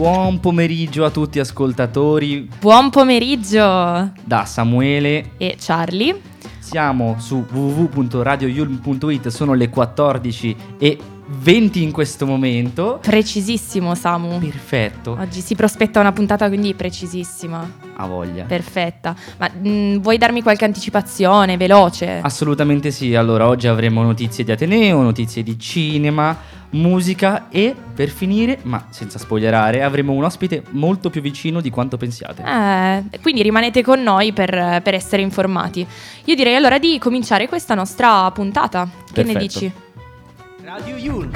Buon pomeriggio a tutti ascoltatori. Buon pomeriggio da Samuele e Charlie. Siamo su www.radioyulm.it, sono le 14 e 20 in questo momento. Precisissimo, Samu. Perfetto. Oggi si prospetta una puntata quindi precisissima. A voglia. Perfetta. Ma mh, mm, vuoi darmi qualche anticipazione veloce? Assolutamente sì. Allora, oggi avremo notizie di Ateneo, notizie di cinema musica e per finire, ma senza spoilerare, avremo un ospite molto più vicino di quanto pensiate. Eh, quindi rimanete con noi per, per, essere informati. Io direi allora di cominciare questa nostra puntata. Che Perfetto. ne dici? Radio Yul.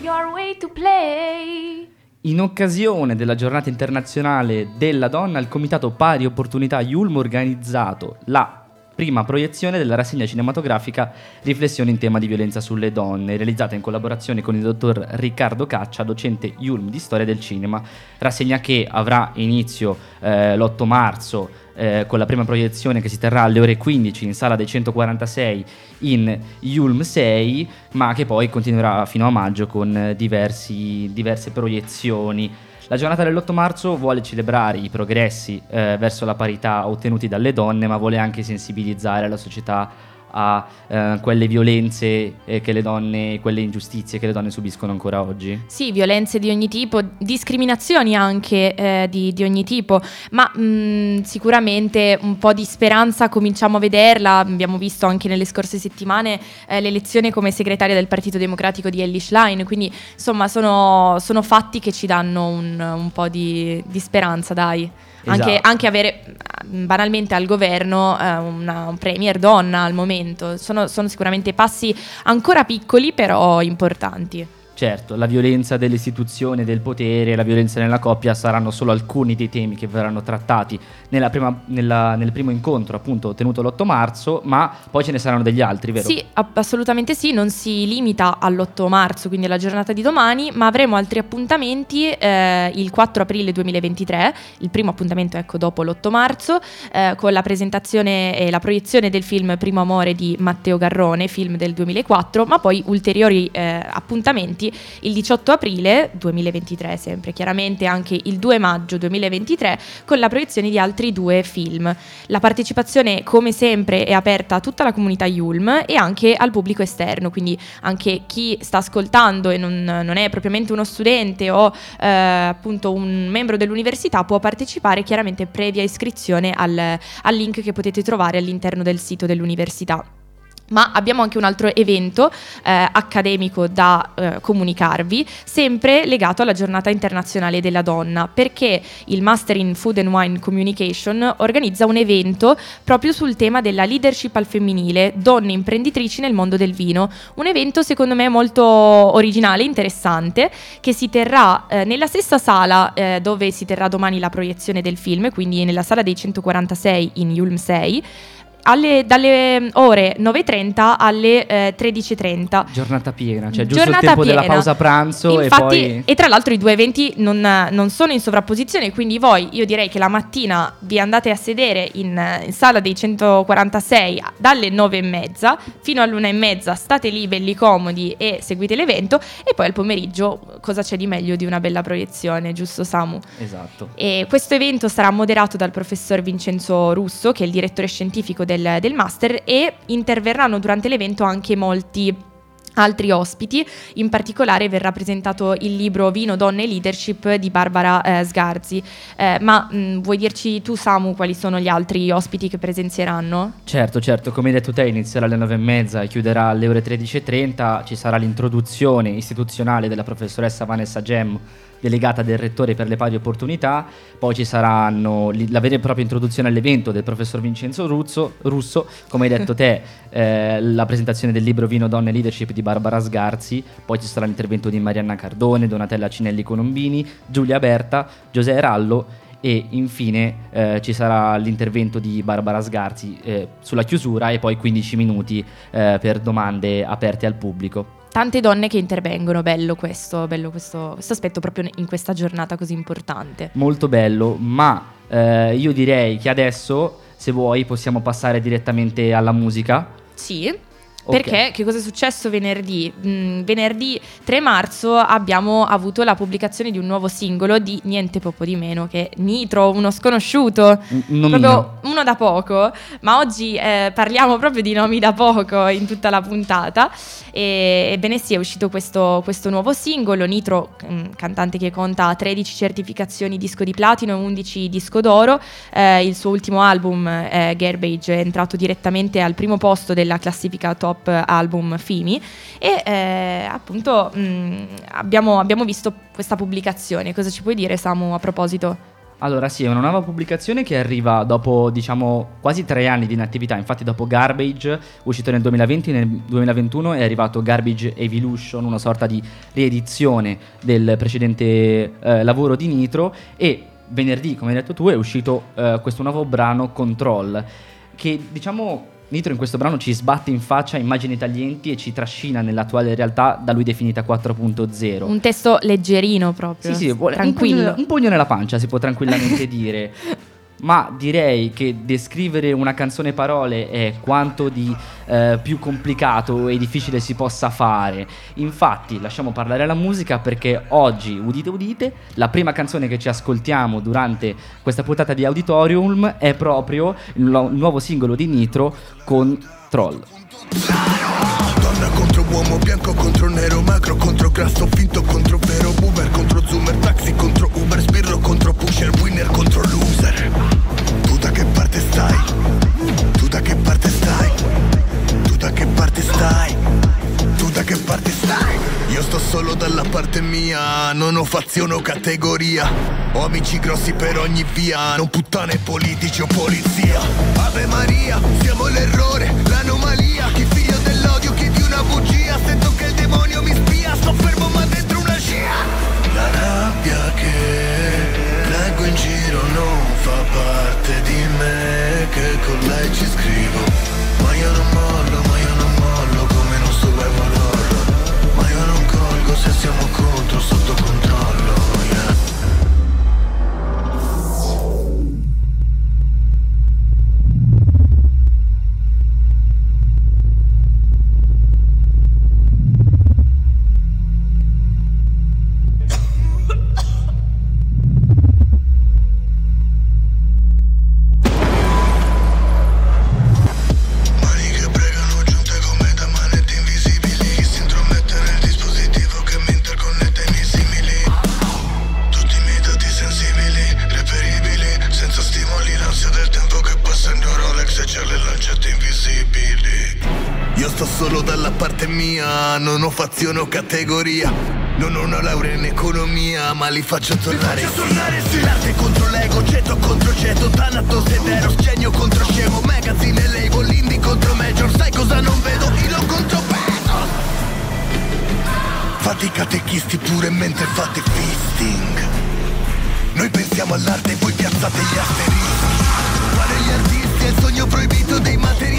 Your way to play. In occasione della giornata internazionale della donna, il Comitato Pari Opportunità Yulm ha organizzato la prima proiezione della rassegna cinematografica Riflessioni in tema di violenza sulle donne, realizzata in collaborazione con il dottor Riccardo Caccia, docente Yulm di storia del cinema. Rassegna che avrà inizio eh, l'8 marzo eh, con la prima proiezione che si terrà alle ore 15 in sala dei 146 in Yulm 6, ma che poi continuerà fino a maggio con diversi, diverse proiezioni. La giornata dell'8 marzo vuole celebrare i progressi eh, verso la parità ottenuti dalle donne, ma vuole anche sensibilizzare la società a eh, quelle violenze eh, che le donne, quelle ingiustizie che le donne subiscono ancora oggi? Sì, violenze di ogni tipo, discriminazioni anche eh, di, di, ogni tipo, ma mh, mm, sicuramente un po' di speranza cominciamo a vederla, abbiamo visto anche nelle scorse settimane eh, l'elezione come segretaria del Partito Democratico di Ellie Schlein, quindi insomma sono, sono fatti che ci danno un, un po' di, di speranza, dai. Esatto. Anche, anche, avere banalmente al governo eh, una, un premier donna al momento. Sono, sono sicuramente passi ancora piccoli però importanti. Certo, la violenza delle istituzioni, del potere, la violenza nella coppia saranno solo alcuni dei temi che verranno trattati prima, nella, nel primo incontro appunto tenuto l'8 marzo, ma poi ce ne saranno degli altri, vero? Sì, assolutamente sì, non si limita all'8 marzo, quindi alla giornata di domani, ma avremo altri appuntamenti eh, il 4 aprile 2023, il primo appuntamento ecco dopo l'8 marzo, eh, con la presentazione e la proiezione del film Primo Amore di Matteo Garrone, film del 2004, ma poi ulteriori eh, appuntamenti Uniti il 18 aprile 2023, sempre chiaramente anche il 2 maggio 2023, con la proiezione di altri due film. La partecipazione, come sempre, è aperta a tutta la comunità Yulm e anche al pubblico esterno, quindi anche chi sta ascoltando e non, non è propriamente uno studente o eh, appunto un membro dell'università può partecipare chiaramente previa iscrizione al, al link che potete trovare all'interno del sito dell'università ma abbiamo anche un altro evento eh, accademico da eh, comunicarvi, sempre legato alla giornata internazionale della donna, perché il Master in Food and Wine Communication organizza un evento proprio sul tema della leadership al femminile, donne imprenditrici nel mondo del vino. Un evento secondo me molto originale, interessante, che si terrà eh, nella stessa sala eh, dove si terrà domani la proiezione del film, quindi nella sala dei 146 in Yulm 6 alle, dalle mm, ore 9.30 alle eh, 13.30. Giornata piena, cioè giusto Giornata il tempo piena. della pausa pranzo Infatti, e poi... E tra l'altro i due eventi non, non, sono in sovrapposizione, quindi voi, io direi che la mattina vi andate a sedere in, in sala dei 146 dalle 9.30 fino all'1.30, state lì belli comodi e seguite l'evento e poi al pomeriggio cosa c'è di meglio di una bella proiezione, giusto Samu? Esatto. E questo evento sarà moderato dal professor Vincenzo Russo, che è il direttore scientifico del del, del master e interverranno durante l'evento anche molti altri ospiti, in particolare verrà presentato il libro Vino, Donne e Leadership di Barbara eh, Sgarzi. Eh, ma mh, mm, vuoi dirci tu Samu quali sono gli altri ospiti che presenzieranno? Certo, certo, come hai detto te inizierà alle 9.30 e chiuderà alle ore 13.30, ci sarà l'introduzione istituzionale della professoressa Vanessa Gem delegata del rettore per le pari opportunità, poi ci saranno la vera e propria introduzione all'evento del professor Vincenzo Ruzzo, Russo, come hai detto te, eh, la presentazione del libro Vino, Donne e Leadership di Barbara Sgarzi, poi ci sarà l'intervento di Marianna Cardone, Donatella Cinelli Colombini, Giulia Berta, Giuseppe Rallo e infine eh, ci sarà l'intervento di Barbara Sgarzi eh, sulla chiusura e poi 15 minuti eh, per domande aperte al pubblico. Tante donne che intervengono, bello questo, bello questo, questo aspetto proprio in questa giornata così importante. Molto bello, ma eh, io direi che adesso, se vuoi, possiamo passare direttamente alla musica. Sì. Ok. Perché che cosa è successo venerdì? Mm, venerdì 3 marzo abbiamo avuto la pubblicazione di un nuovo singolo di niente poco di meno che Nitro, uno sconosciuto, nomino. proprio uno da poco, ma oggi eh, parliamo proprio di nomi da poco in tutta la puntata. E, ebbene sì, è uscito questo, questo nuovo singolo, Nitro, mm, cantante che conta 13 certificazioni disco di platino e 11 disco d'oro. Eh, il suo ultimo album, eh, Garbage, è entrato direttamente al primo posto della classifica top album FIMI e eh, appunto mh, abbiamo, abbiamo visto questa pubblicazione. Cosa ci puoi dire Samu a proposito? Allora sì, è una nuova pubblicazione che arriva dopo diciamo quasi tre anni di inattività, infatti dopo Garbage, uscito nel 2020, nel 2021 è arrivato Garbage Evolution, una sorta di riedizione del precedente eh, lavoro di Nitro e venerdì, come hai detto tu, è uscito eh, questo nuovo brano Control che diciamo Nitro in questo brano ci sbatte in faccia immagini taglienti e ci trascina nell'attuale realtà da lui definita 4.0. Un testo leggerino proprio, Sì, sì, tranquillo. Un pugno, un pugno nella pancia si può tranquillamente dire. Ma direi che descrivere una canzone parole è quanto di eh, più complicato e difficile si possa fare. Infatti, lasciamo parlare la musica perché oggi, udite udite, la prima canzone che ci ascoltiamo durante questa puntata di Auditorium è proprio il nu- nuovo singolo di Nitro con Troll. Donna contro uomo, bianco contro nero, macro contro grasso, finto contro vero, Uber contro Zoomer, taxi contro Uber, sbirro contro pusher, winner contro non ho fazione o categoria. Ho amici grossi per ogni via, non puttane politici o polizia. Ave Maria, siamo l'errore, l'anomalia. Chi figlio dell'odio, chi di una bugia. Sento che il demonio mi spia, sto fermo ma dentro una scia. La rabbia che leggo in giro non fa parte di me, che con lei ci scrivo. Ma io non mollo, ma io non mollo come non survival horror. Ma io non colgo se siamo contro, sotto controllo, non ho fazione o categoria non ho una laurea in economia, ma li faccio tornare. Li faccio tornare sì. L'arte contro l'ego, ceto contro ceto, Thanatos ed genio contro scemo, magazine label, indie contro major, sai cosa non vedo? Ilo contro Bezos. Fate i catechisti pure mentre fate fisting. Noi pensiamo all'arte e voi piazzate gli asterischi. Fare gli artisti è il sogno proibito dei materialisti.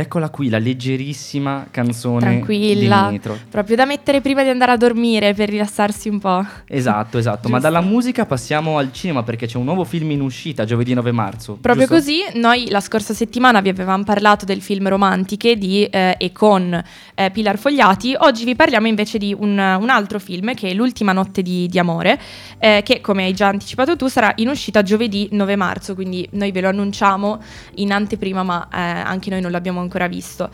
Eccola qui, la leggerissima canzone Tranquilla, di Nitro. proprio da mettere prima di andare a dormire per rilassarsi un po'. Esatto, esatto. Ma dalla musica passiamo al cinema perché c'è un nuovo film in uscita giovedì 9 marzo. Proprio giusto? così, noi la scorsa settimana vi avevamo parlato del film Romantiche di eh, e con eh, Pilar Fogliati, oggi vi parliamo invece di un, un altro film che è L'ultima notte di, di amore, eh, che come hai già anticipato tu sarà in uscita giovedì 9 marzo, quindi noi ve lo annunciamo in anteprima ma eh, anche noi non l'abbiamo ancora visto.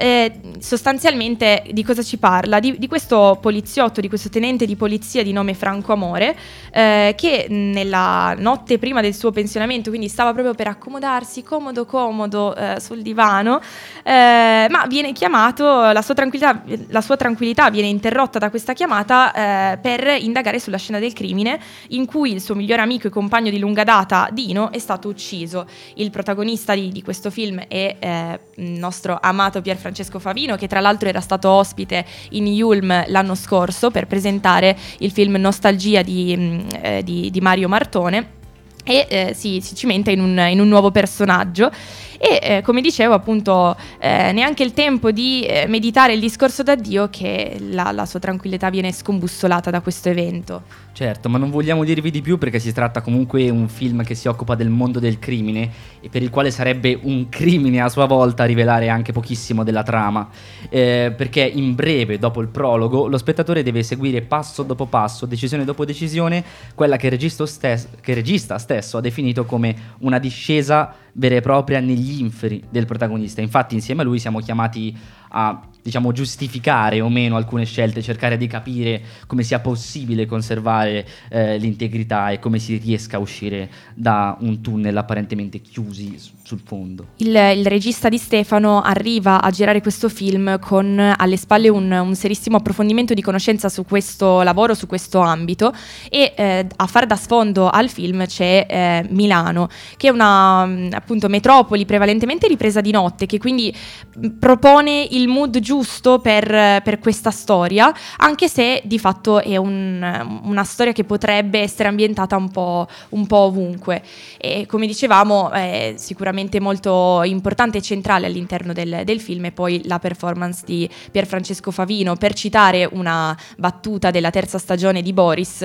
Eh, sostanzialmente di cosa ci parla? Di, di questo poliziotto, di questo tenente di polizia di nome Franco Amore, eh, che nella notte prima del suo pensionamento, quindi stava proprio per accomodarsi comodo comodo eh, sul divano, eh, ma viene chiamato, la sua, tranquillità, la sua tranquillità viene interrotta da questa chiamata eh, per indagare sulla scena del crimine in cui il suo migliore amico e compagno di lunga data, Dino, è stato ucciso. Il protagonista di, di questo film è eh, il nostro amato Pierfrancesco Favino, che tra l'altro era stato ospite in Yulm l'anno scorso per presentare il film Nostalgia di, mh, eh, di- di Mario Martone e eh, si, si cimenta in un, in un nuovo personaggio. E eh, come dicevo, appunto, eh, neanche il tempo di eh, meditare il discorso d'addio che la, la sua tranquillità viene scombussolata da questo evento. Certo, ma non vogliamo dirvi di più perché si tratta comunque di un film che si occupa del mondo del crimine e per il quale sarebbe un crimine a sua volta rivelare anche pochissimo della trama. Eh, perché in breve, dopo il prologo, lo spettatore deve seguire passo dopo passo, decisione dopo decisione, quella che il regista stesso, che il regista stesso ha definito come una discesa vera e propria negli inferi del protagonista. Infatti, insieme a lui siamo chiamati a diciamo giustificare o meno alcune scelte, cercare di capire come sia possibile conservare eh, l'integrità e come si riesca a uscire da un tunnel apparentemente chiusi sul fondo. Il, il regista di Stefano arriva a girare questo film con alle spalle un, un serissimo approfondimento di conoscenza su questo lavoro, su questo ambito e eh, a far da sfondo al film c'è eh, Milano, che è una appunto metropoli prevalentemente ripresa di notte, che quindi mh, propone il mood giusto per, eh, per questa storia, anche se di fatto è un- una storia che potrebbe essere ambientata un po', un po' ovunque. E come dicevamo, è sicuramente molto importante e centrale all'interno del, del film e poi la performance di Pierfrancesco Favino. Per citare una battuta della terza stagione di Boris,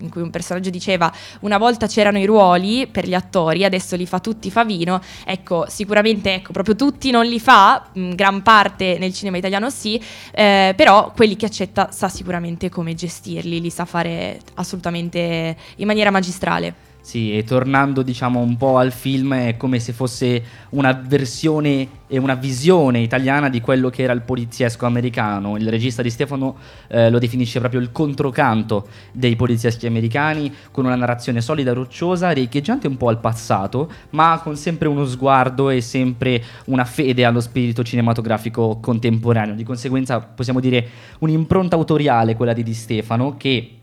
in cui un personaggio diceva una volta c'erano i ruoli per gli attori, adesso li fa tutti Favino. Ecco, sicuramente ecco, proprio tutti non li fa, mh, gran parte nel cinema italiano sì, eh, però quelli che accetta sa sicuramente come gestirli, li sa fare assolutamente in maniera magistrale. Sì, e tornando diciamo un po' al film è come se fosse una versione e una visione italiana di quello che era il poliziesco americano. Il regista di Stefano eh, lo definisce proprio il controcanto dei polizieschi americani, con una narrazione solida rocciosa, riecheggiante un po' al passato, ma con sempre uno sguardo e sempre una fede allo spirito cinematografico contemporaneo. Di conseguenza possiamo dire un'impronta autoriale quella di Di Stefano che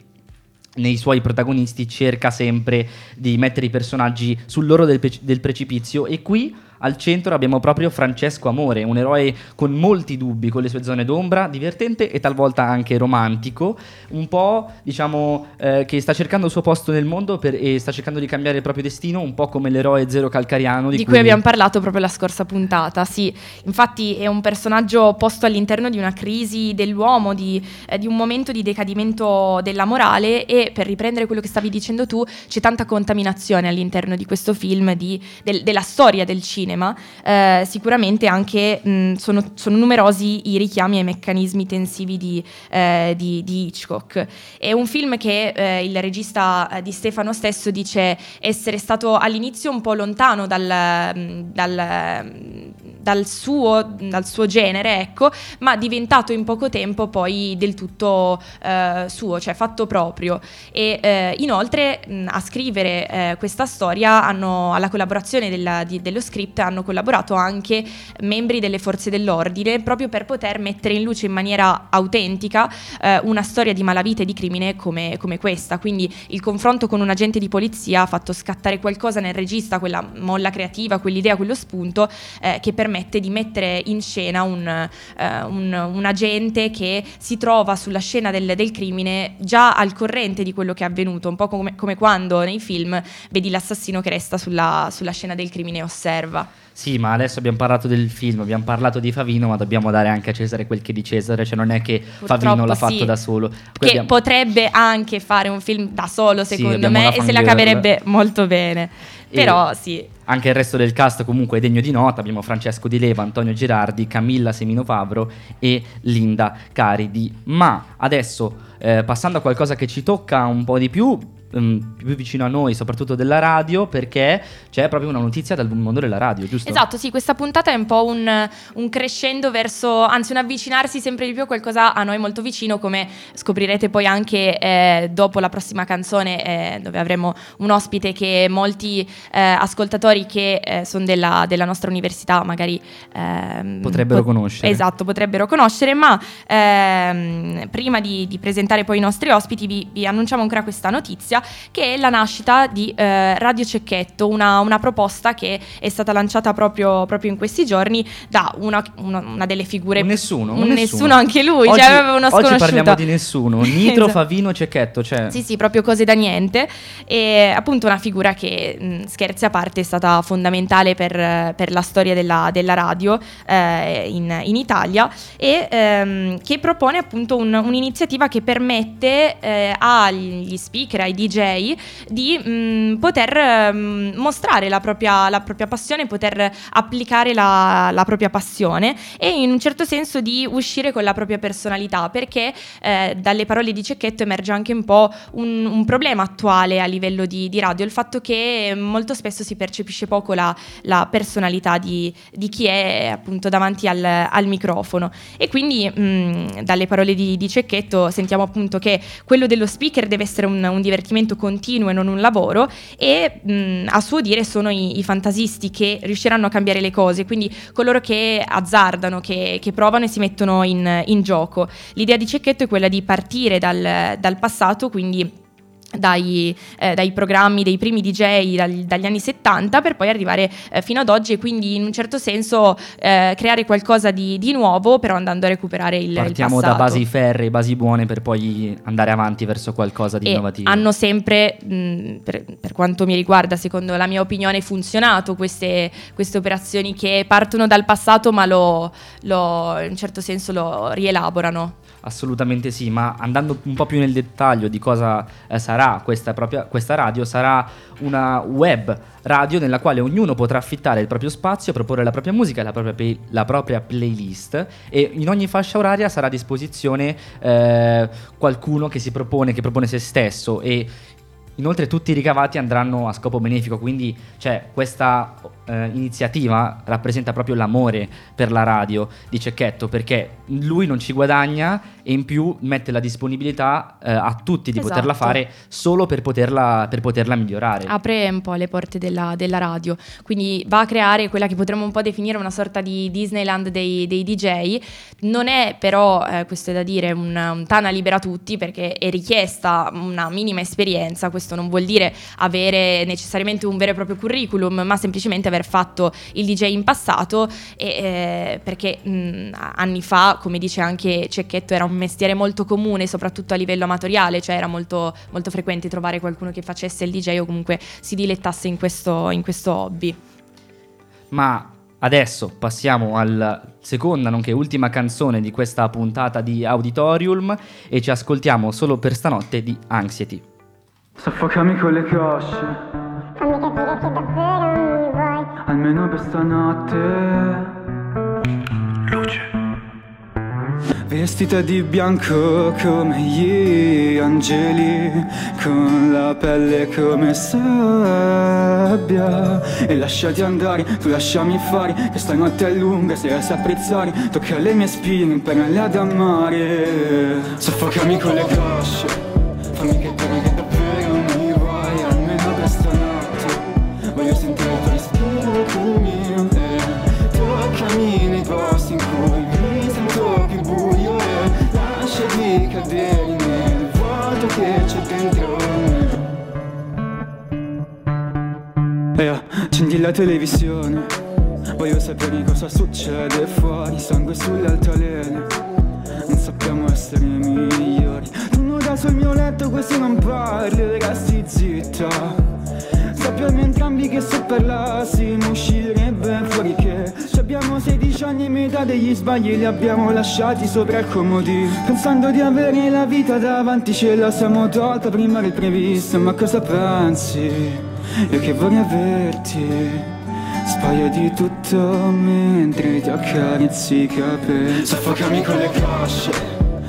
nei suoi protagonisti cerca sempre di mettere i personaggi sull'oro del, pre- del precipizio. E qui al centro abbiamo proprio Francesco Amore, un eroe con molti dubbi, con le sue zone d'ombra, divertente e talvolta anche romantico, un po' diciamo eh, che sta cercando il suo posto nel mondo per- e sta cercando di cambiare il proprio destino, un po' come l'eroe Zero Calcariano di, di cui abbiamo parlato proprio la scorsa puntata. Sì, infatti è un personaggio posto all'interno di una crisi dell'uomo, di, eh, di un momento di decadimento della morale e per riprendere quello che stavi dicendo tu, c'è tanta contaminazione all'interno di questo film, di- del- della storia del cinema. Eh, sicuramente anche mh, sono, sono numerosi i richiami ai meccanismi tensivi di, eh, di- di Hitchcock. È un film che eh, il regista eh, di Stefano stesso dice essere stato all'inizio un po' lontano dal, dal, dal suo, dal suo genere, ecco, ma diventato in poco tempo poi del tutto eh, suo, cioè fatto proprio. E eh, inoltre mh, a scrivere eh, questa storia hanno, alla collaborazione della- di- dello script hanno collaborato anche membri delle forze dell'ordine proprio per poter mettere in luce in maniera autentica eh, una storia di malavita e di crimine come, come questa. Quindi il confronto con un agente di polizia ha fatto scattare qualcosa nel regista, quella molla creativa, quell'idea, quello spunto eh, che permette permette di mettere in scena un, eh, un, un agente che si trova sulla scena del, del, crimine già al corrente di quello che è avvenuto, un po' come, come quando nei film vedi l'assassino che resta sulla, sulla scena del crimine e osserva. Sì, ma adesso abbiamo parlato del film, abbiamo parlato di Favino, ma dobbiamo dare anche a Cesare quel che di Cesare, cioè non è che Purtroppo Favino l'ha sì. fatto da solo. Qui Che abbiamo- potrebbe anche fare un film da solo, Sì, secondo abbiamo me, e se la caverebbe molto bene. Però sì, Anche il resto del cast comunque è degno di nota, abbiamo Francesco Di Leva, Antonio Girardi, Camilla Semino Favro e Linda Caridi. Ma adesso, eh, passando a qualcosa che ci tocca un po' di più, ehm, più vicino a noi, soprattutto della radio, perché c'è proprio una notizia dal mondo della radio, giusto? Esatto, sì, questa puntata è un po' un, un crescendo verso, anzi un avvicinarsi sempre di più a qualcosa a noi molto vicino, come scoprirete poi anche eh, dopo la prossima canzone, eh, dove avremo un ospite che molti eh, ascoltatori che eh, sono della, della nostra università magari ehm, Potrebbero conoscere. Esatto, potrebbero conoscere, ma ehm, prima di, di presentare poi i nostri ospiti vi, vi annunciamo ancora questa notizia che è la nascita di eh, Radio Cecchetto, una, una proposta che è stata lanciata proprio, proprio in questi giorni da una, una- una delle figure... Un nessuno, un un nessuno anche lui, oggi, cioè aveva uno oggi parliamo di nessuno, Nitro, Esatto. Favino, Cecchetto, cioè... Sì, sì, proprio cose da niente. E appunto una figura che, mh, scherzi a parte, è stata fondamentale per, per la storia della, della radio eh, in, in Italia e ehm, che propone appunto un- un'iniziativa che permette eh, agli speaker, ai DJ di mh, poter mh, mostrare la propria, la propria passione, poter applicare la, la propria passione e in un certo senso di uscire con la propria personalità perché eh, dalle parole di Cecchetto emerge anche un po' un, un problema attuale a livello di, di radio, il fatto che molto spesso si percepisce poco la, la personalità di, di chi è appunto davanti al, al microfono. E quindi mh, dalle parole di, di Cecchetto sentiamo appunto che quello dello speaker deve essere un, un divertimento continuo e non un lavoro e mh, a suo dire sono i, i fantasisti che riusciranno a cambiare le cose, quindi coloro che azzardano, che, che provano e si mettono in, in gioco. L'idea di Cecchetto è quella di partire dal, dal passato, quindi dai, eh, dai programmi dei primi DJ dal- dagli anni 70 per poi arrivare eh, fino ad oggi e quindi in un certo senso eh, creare qualcosa di, di nuovo però andando a recuperare il, il Partiamo da passato. basi ferre, basi buone per poi andare avanti verso qualcosa di e innovativo. hanno sempre, mh, per, per quanto mi riguarda, secondo la mia opinione, funzionato queste, queste operazioni che partono dal passato ma lo, lo- in un certo senso lo rielaborano. Assolutamente sì, ma andando un po' più nel dettaglio di cosa eh, sarà questa, propria- questa radio, sarà una web radio nella quale ognuno potrà affittare il proprio spazio, proporre la propria musica la propria, play- la propria playlist e in ogni fascia oraria sarà a disposizione eh, qualcuno che si propone, che propone se stesso e Inoltre tutti i ricavati andranno a scopo benefico, quindi cioè, questa eh, iniziativa rappresenta proprio l'amore per la radio di Cecchetto, perché lui non ci guadagna e in più mette la disponibilità eh, a tutti di Esatto. poterla fare solo per poterla, per poterla migliorare. Apre un po' le porte della, della radio, quindi va a creare quella che potremmo un po' definire una sorta di Disneyland dei, dei DJ. Non è però, eh, questo è da dire, un, un tana libera tutti perché è richiesta una minima esperienza, questo non vuol dire avere necessariamente un vero e proprio curriculum, ma semplicemente aver fatto il DJ in passato e, eh, perché mh, anni fa, come dice anche Cecchetto, era un mestiere molto comune, soprattutto a livello amatoriale, cioè era molto, molto frequente trovare qualcuno che facesse il DJ o comunque si dilettasse in questo, in questo hobby. Ma adesso passiamo alla seconda, nonché ultima canzone di questa puntata di Auditorium e ci ascoltiamo solo per stanotte di Anxiety. Soffocami con le cosce, Fammi capire che davvero mi vuoi almeno per stanotte. Vestita di bianco come gli angeli, con la pelle come sabbia. E lasciati andare, tu lasciami fare, che stanotte è lunga, se la sai apprezzare. Tocca le mie spine, imparale ad amare. Soffocami con le cosce, fammi capire che davvero accendi la televisione. Voglio sapere cosa succede fuori. Sangue sulle altalene Non sappiamo essere migliori. Nuda sul mio letto così non parli. Resti zitta. Sappiamo entrambi che se parlassimo uscirebbe fuori che Se abbiamo 16 anni e metà degli sbagli li abbiamo lasciati sopra il comodino Pensando di avere la vita davanti ce la siamo tolta prima del previsto. Ma cosa pensi? Io che vorrei averti Sbaglio di tutto mentre ti accarezzi i capelli Soffocami con le cosce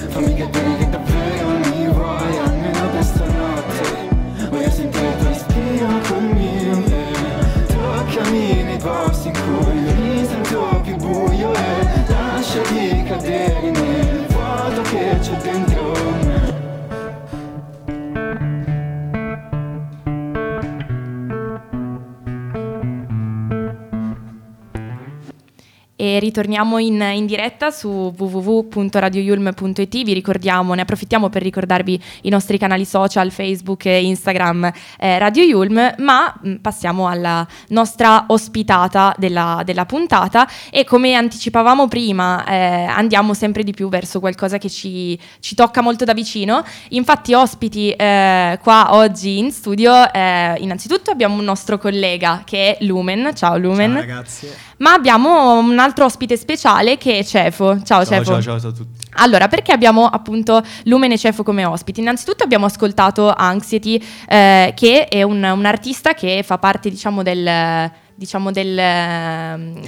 Fammi capire che davvero mi vuoi almeno per stanotte Voglio sentire il tuo respiro col mio e Toccami nei posti in cui mi sento più buio E lasciati cadere nel vuoto che c'è dentro E ritorniamo in, in diretta su www.radioyulm.it. Vi ricordiamo, ne approfittiamo per ricordarvi i nostri canali social, Facebook e Instagram eh, Radio Yulm, ma mh, passiamo alla nostra ospitata della, della puntata e come anticipavamo prima eh, andiamo sempre di più verso qualcosa che ci, ci tocca molto da vicino. Infatti ospiti eh, qua oggi in studio, eh, innanzitutto abbiamo un nostro collega che è Lumen. Ciao Lumen. Ciao ragazzi. Ma abbiamo un altro ospite speciale che è Cefo. Ciao, Ciao, Cefo. ciao, ciao, ciao a tutti. Allora, perché abbiamo appunto Lumen e Cefo come ospiti? Innanzitutto abbiamo ascoltato Anxiety, eh, che è un, un artista che fa parte, diciamo, del diciamo del,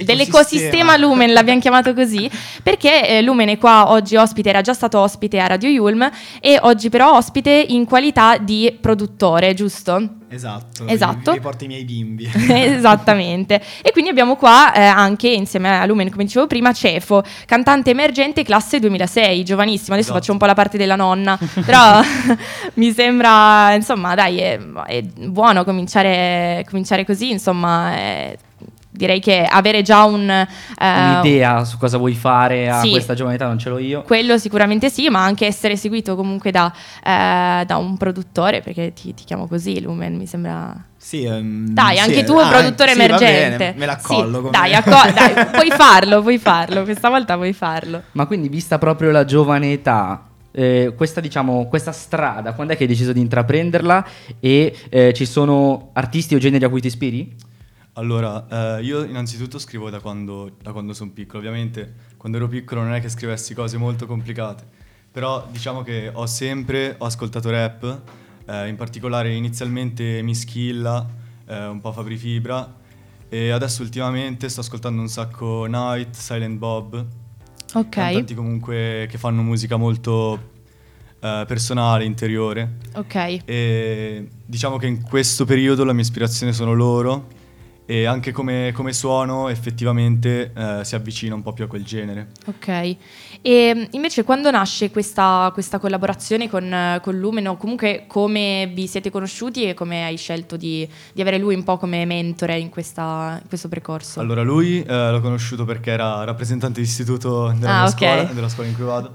dell'ecosistema Lumen, l'abbiamo chiamato così, perché eh, Lumen è qua oggi ospite, era già stato ospite a Radio Yulm e oggi però ospite in qualità di produttore, giusto? Esatto. Esatto. Porto i miei bimbi. Esattamente. E quindi abbiamo qua eh, anche insieme a Lumen, come dicevo prima, Cefo, cantante emergente classe 2006, giovanissimo. Adesso Esatto. faccio un po' la parte della nonna, però mi sembra, insomma, dai, è, è buono cominciare, cominciare così, insomma. è- direi che avere già un... eh, Un'idea su cosa vuoi fare a sì. questa giovane età non ce l'ho io. Quello sicuramente sì, ma anche essere seguito comunque da, eh, da un produttore, perché ti, ti chiamo così, Lumen, mi sembra... Sì, ehm, Dai, sì, anche tu, ah, produttore sì, va emergente. bene, me l'accollo. Sì, dai, acco- dai, puoi farlo, puoi farlo. Questa volta puoi farlo. Ma quindi, vista proprio la giovane età, eh, questa, diciamo, questa strada, quando è che hai deciso di intraprenderla? E eh, ci sono artisti o generi a cui ti ispiri? Allora, eh, io innanzitutto scrivo da quando, da quando sono piccolo. Ovviamente, quando ero piccolo non è che scrivessi cose molto complicate. Però diciamo che ho sempre ho ascoltato rap, eh, in particolare inizialmente Mischilla, eh, un po' Fabri Fibra. E adesso ultimamente sto ascoltando un sacco Night, Silent Bob. Ok. Cantanti comunque che fanno musica molto eh, personale, interiore. Ok. E diciamo che in questo periodo la mia ispirazione sono loro e anche come, come suono effettivamente eh, si avvicina un po' più a quel genere. Ok. E invece quando nasce questa, questa collaborazione con, con Lumen o comunque come vi siete conosciuti e come hai scelto di, di avere lui un po' come mentore in, questa- in questo percorso? Allora lui eh, l'ho conosciuto perché era rappresentante di istituto della, Ah, mia ok. scuola, della scuola in cui vado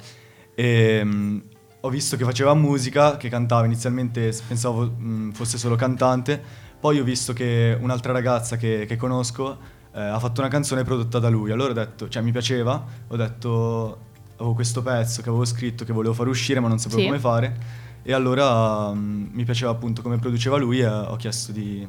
e mm, ho visto che faceva musica, che cantava inizialmente pensavo mm, fosse solo cantante, poi ho visto che un'altra ragazza che, che conosco eh, ha fatto una canzone prodotta da lui, allora ho detto, cioè mi piaceva, ho detto, avevo questo pezzo che avevo scritto che volevo far uscire ma non sapevo Sì. come fare e allora mm, mi piaceva appunto come produceva lui e ho chiesto di,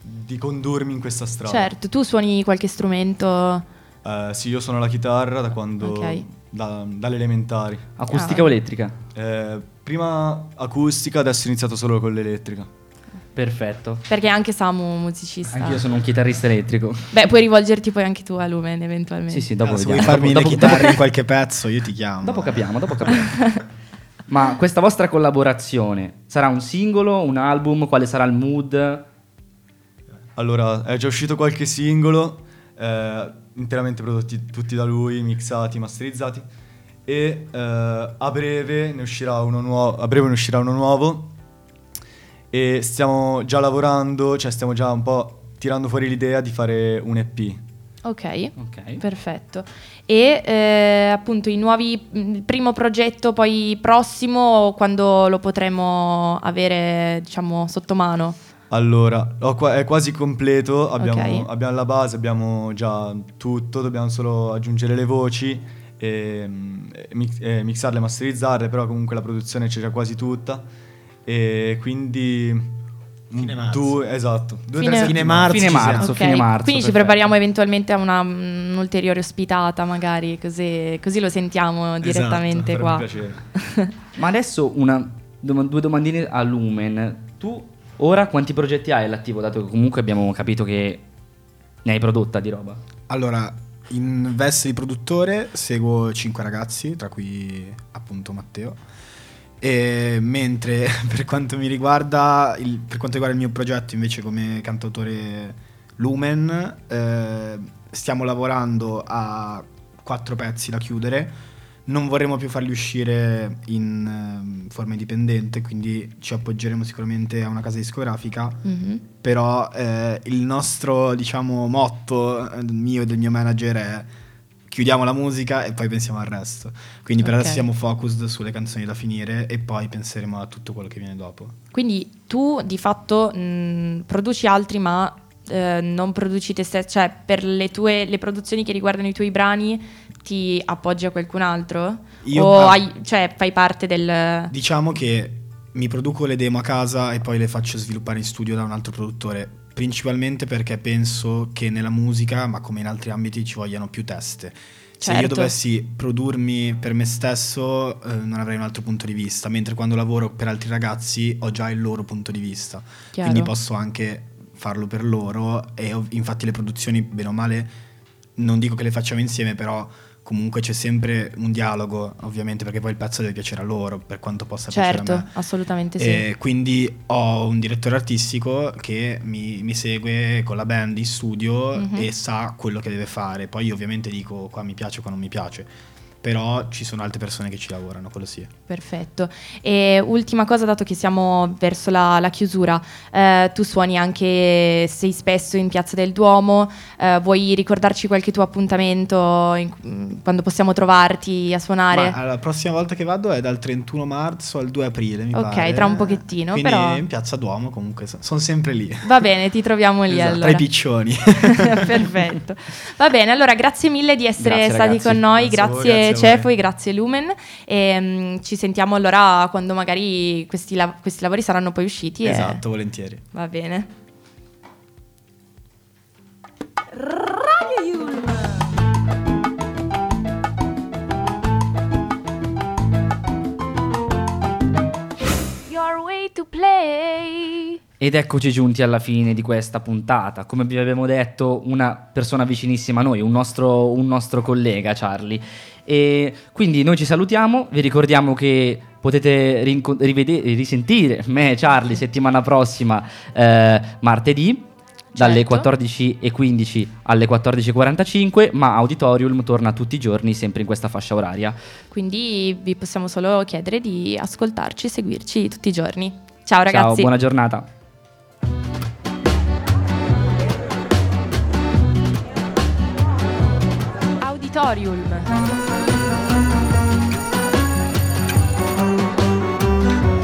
di condurmi in questa strada. Certo, tu suoni qualche strumento? Eh, sì, io suono la chitarra da quando... Ok. da- dalle elementari. Acustica Ah. o elettrica? Eh, prima acustica, adesso ho iniziato solo con l'elettrica. Perfetto. Perché anche Samu musicista. Anch'io sono un chitarrista elettrico. Beh, puoi rivolgerti poi anche tu a Lumen eventualmente. Sì, sì, dopo Ah, se vediamo. vuoi farmi dopo, le chitarre dopo- in qualche pezzo, io ti chiamo. Dopo capiamo, dopo capiamo. Ma questa vostra collaborazione sarà un singolo, un album? Quale sarà il mood? Allora, è già uscito qualche singolo, eh, interamente prodotti tutti da lui, mixati, masterizzati. E eh, a breve ne uscirà uno nuovo. A breve ne uscirà uno nuovo. E stiamo già lavorando, cioè stiamo già un po' tirando fuori l'idea di fare un EP. Ok. Ok. Perfetto. E eh, appunto i nuovi, il primo progetto poi prossimo, quando lo potremo avere diciamo sotto mano? Allora, è quasi completo, abbiamo, Ok. abbiamo la base, abbiamo già tutto, dobbiamo solo aggiungere le voci e, mm, e mix- e mixarle e masterizzarle, però comunque la produzione c'è già quasi tutta e quindi... Fine marzo. Due, esatto, due Fine- tre Fine marzo. Fine ci marzo, Ok, fine marzo. Quindi ci perfetto. prepariamo eventualmente a una, mm, un'ulteriore ospitata magari, così, così lo sentiamo direttamente Farebbe qua. piacere. Ma adesso una, dom- due domandine a Lumen. Tu ora quanti progetti hai all'attivo, dato che comunque abbiamo capito che ne hai prodotta di roba? Allora, in veste di produttore seguo cinque ragazzi, tra cui appunto Matteo. E mentre per quanto mi riguarda, il, per quanto riguarda il mio progetto invece come cantautore Lumen, eh, stiamo lavorando a quattro pezzi da chiudere. Non vorremmo più farli uscire in ehm, forma indipendente, quindi ci appoggeremo sicuramente a una casa discografica Mhm. però eh, il nostro diciamo motto eh, mio e del mio manager è chiudiamo la musica e poi pensiamo al resto quindi per Ok. adesso siamo focused sulle canzoni da finire e poi penseremo a tutto quello che viene dopo Quindi tu di fatto mh, produci altri ma eh, non produci te stesso, cioè per le tue le produzioni che riguardano i tuoi brani ti appoggi a qualcun altro? Io- o ah. hai- cioè, fai parte del... diciamo che mi produco le demo a casa e poi le faccio sviluppare in studio da un altro produttore principalmente perché penso che nella musica ma come in altri ambiti ci vogliano più teste se io Certo. dovessi produrmi per me stesso eh, non avrei un altro punto di vista, mentre quando lavoro per altri ragazzi ho già il loro punto di vista, Chiaro. quindi posso anche farlo per loro e ov- infatti le produzioni bene o male non dico che le facciamo insieme, però comunque c'è sempre un dialogo, ovviamente perché poi il pezzo deve piacere a loro per quanto possa piacere a Certo, me. assolutamente sì. E quindi ho un direttore artistico che mi, mi segue con la band in studio Mhm. e sa quello che deve fare. Poi io ovviamente dico qua mi piace, qua non mi piace. Però ci sono altre persone che ci lavorano, quello sì. Perfetto. E ultima cosa, dato che siamo verso la, la chiusura, eh, tu suoni anche, sei spesso in Piazza del Duomo, eh, vuoi ricordarci qualche tuo appuntamento in- mm, quando possiamo trovarti a suonare? Ma la prossima volta che vado è dal 31 marzo al 2 aprile, mi Ok, pare. tra un pochettino, Quindi però- in Piazza Duomo comunque sono sempre lì. Va bene, ti troviamo lì Esatto, allora. Tra i piccioni. Perfetto. Va bene, allora grazie mille di essere Grazie, stati ragazzi. con noi, Grazie grazie, grazie. Cefoi, grazie Lumen e mm, ci sentiamo allora quando magari questi, la- questi lavori saranno poi usciti. e- esatto, volentieri. Va bene. Your way to play. Ed eccoci giunti alla fine di questa puntata. Come vi abbiamo detto, una persona vicinissima a noi, un nostro, un nostro collega, Charlie. E quindi noi ci salutiamo, vi ricordiamo che potete rinco- rivede- risentire me e Charlie settimana prossima, eh, martedì, dalle Certo. 14.15 alle 14.45, ma Auditorium torna tutti i giorni, sempre in questa fascia oraria. Quindi vi possiamo solo chiedere di ascoltarci e seguirci tutti i giorni. Ciao Ciao, ragazzi. buona giornata. Auditorium.